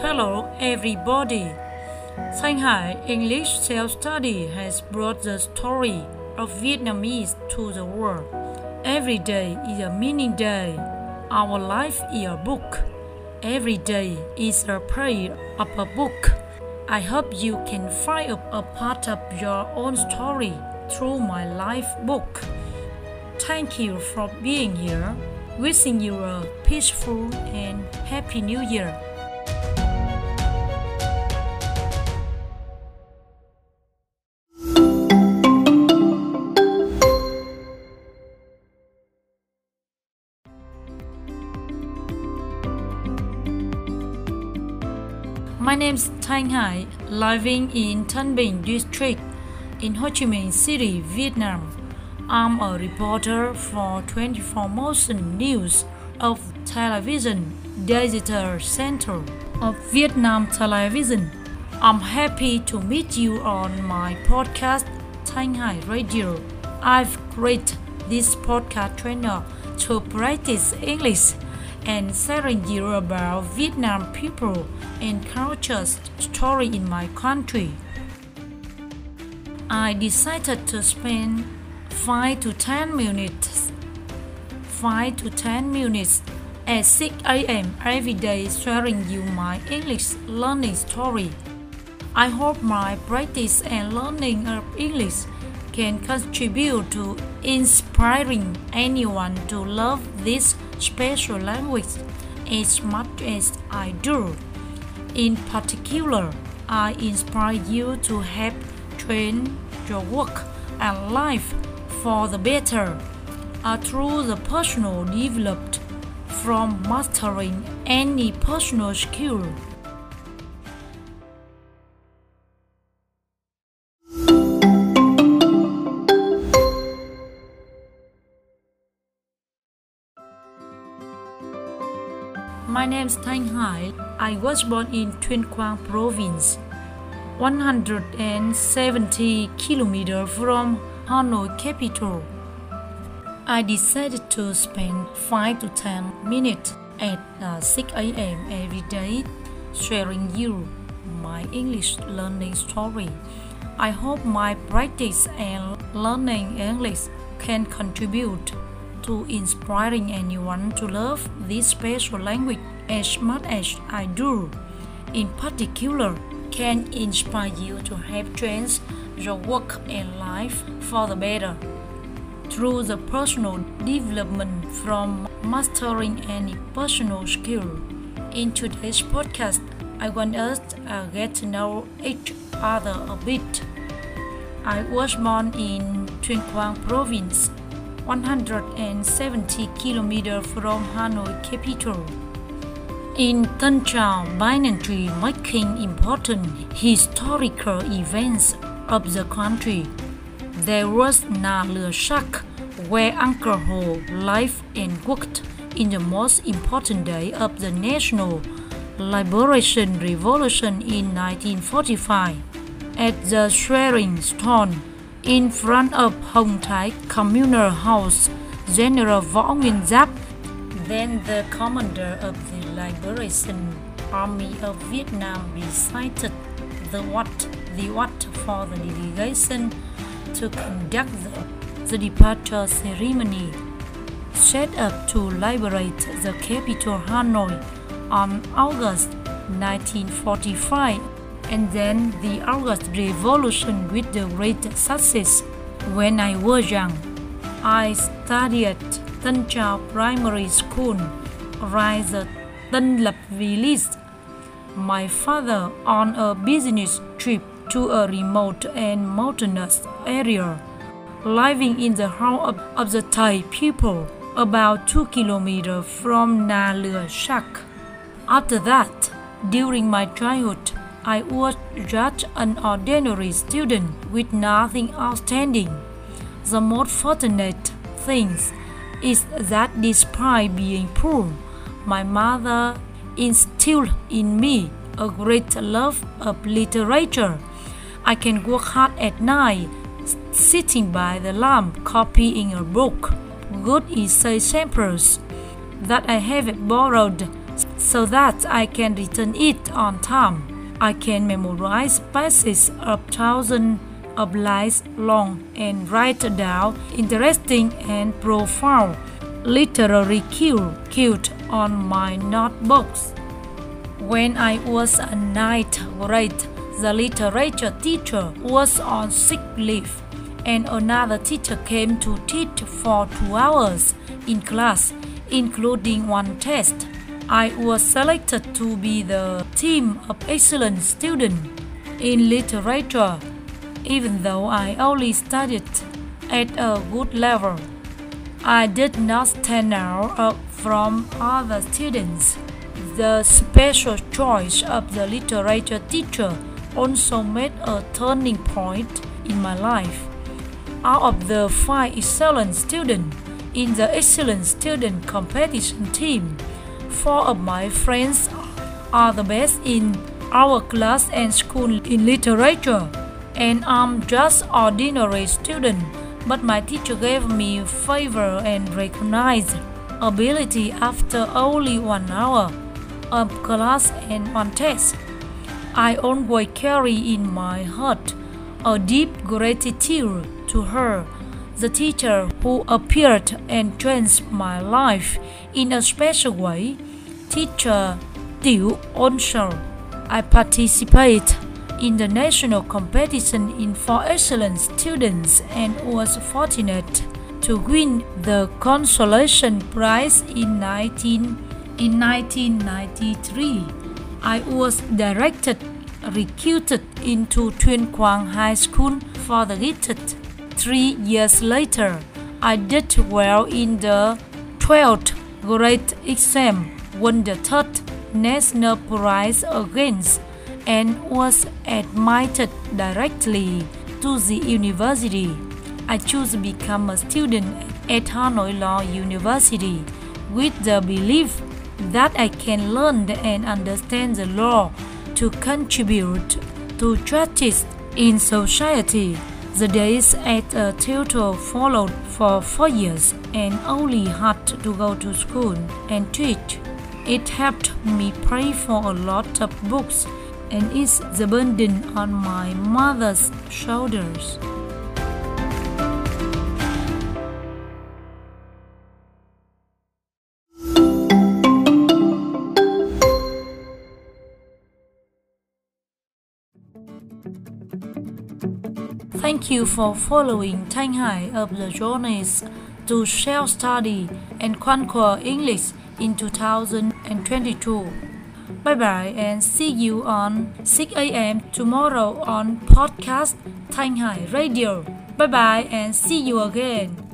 Hello, everybody. Thanh Hải English Self Study has brought the story of Vietnamese to the world. Every day is a meaning day. Our life is a book. Every day is a page of a book. I hope you can find a part of your own story through my life book. Thank you for being here. Wishing you a peaceful and happy new year. My name is Thanh Hải, living in Tân Bình district in Ho Chi Minh City, Vietnam. I'm a reporter for 24 Motion News of Television Digital Center of Vietnam Television. I'm happy to meet you on my podcast Thanh Hải Radio. I've created this podcast channel to practice English and sharing you about Vietnam people and culture's story in my country. I decided to spend 5 to 10 minutes 5 to 10 minutes at 6 a.m. every day sharing you my English learning story. I hope my practice and learning of English can contribute to inspiring anyone to love this special language as much as I do. In particular, I inspire you to help train your work and life for the better uh, through the personal developed from mastering any personal skill. Name is Thanh Hải. I was born in Tuyên Quang Province, 170 kilometers from Hanoi capital. I decided to spend 5 to 10 minutes at uh, 6 a.m. every day sharing you my English learning story. I hope my practice and learning English can contribute to inspiring anyone to love this special language as much as I do. In particular, can inspire you to have changed your work and life for the better through the personal development from mastering any personal skill. In today's podcast, I want us to get to know each other a bit. I was born in Tuyên Quang Province, 170 km from Hanoi capital. In Tân Trào Binary making important historical events of the country, there was Na Lừa Sac, where Uncle Ho lived and worked in the most important day of the National Liberation Revolution in 1945. At the swearing stone in front of Hồng Thái Communal House, General Võ Nguyên Giáp, then the commander of the Liberation Army of Vietnam recited the what the what for the delegation to conduct the, the departure ceremony set up to liberate the capital Hanoi on August 1945 and then the August Revolution with the great success. When I was young, I studied Tân Trào Primary School, right the Tân Lập Village. My father on a business trip to a remote and mountainous area, living in the house of, of the Thai people, about two kilometers from Na Lừa Sac. After that, during my childhood, I was just an ordinary student with nothing outstanding. The most fortunate thing is that despite being poor, my mother instilled in me a great love of literature. I can work hard at night, sitting by the lamp, copying a book. Good essay samples that I have borrowed so that I can return it on time. I can memorize passages of thousands of lines long and write down interesting and profound literary cues on my notebooks. When I was a ninth grade, the literature teacher was on sick leave, and another teacher came to teach for two hours in class, including one test. I was selected to be the team of excellent student in literature, even though I only studied at a good level. I did not stand out from other students. The special choice of the literature teacher also made a turning point in my life. Out of the five excellent students in the excellent student competition team, four of my friends are the best in our class and school in literature, and I'm just ordinary student. But my teacher gave me favor and recognized ability after only one hour of class and one test. I always carry in my heart a deep gratitude to her, the teacher who appeared and changed my life in a special way, teacher Tiểu Onsel. I participate in the national competition in for excellent students and was fortunate to win the consolation prize in 19 in 1993, I was directed recruited into Tuyên Quang High School for the gifted. Three years later, I did well in the 12th grade exam, won the third national prize against, and was admitted directly to the university. I chose to become a student at Hanoi Law University with the belief that I can learn and understand the law to contribute to justice in society. The days at a tutor followed for four years and only had to go to school and teach. It helped me pay for a lot of books and is the burden on my mother's shoulders. Thank you for following Thanh Hải of the journeys to self-study and conquer English in 2022. Bye bye and see you on 6 a.m. tomorrow on podcast Thanh Hải Radio. Bye bye and see you again.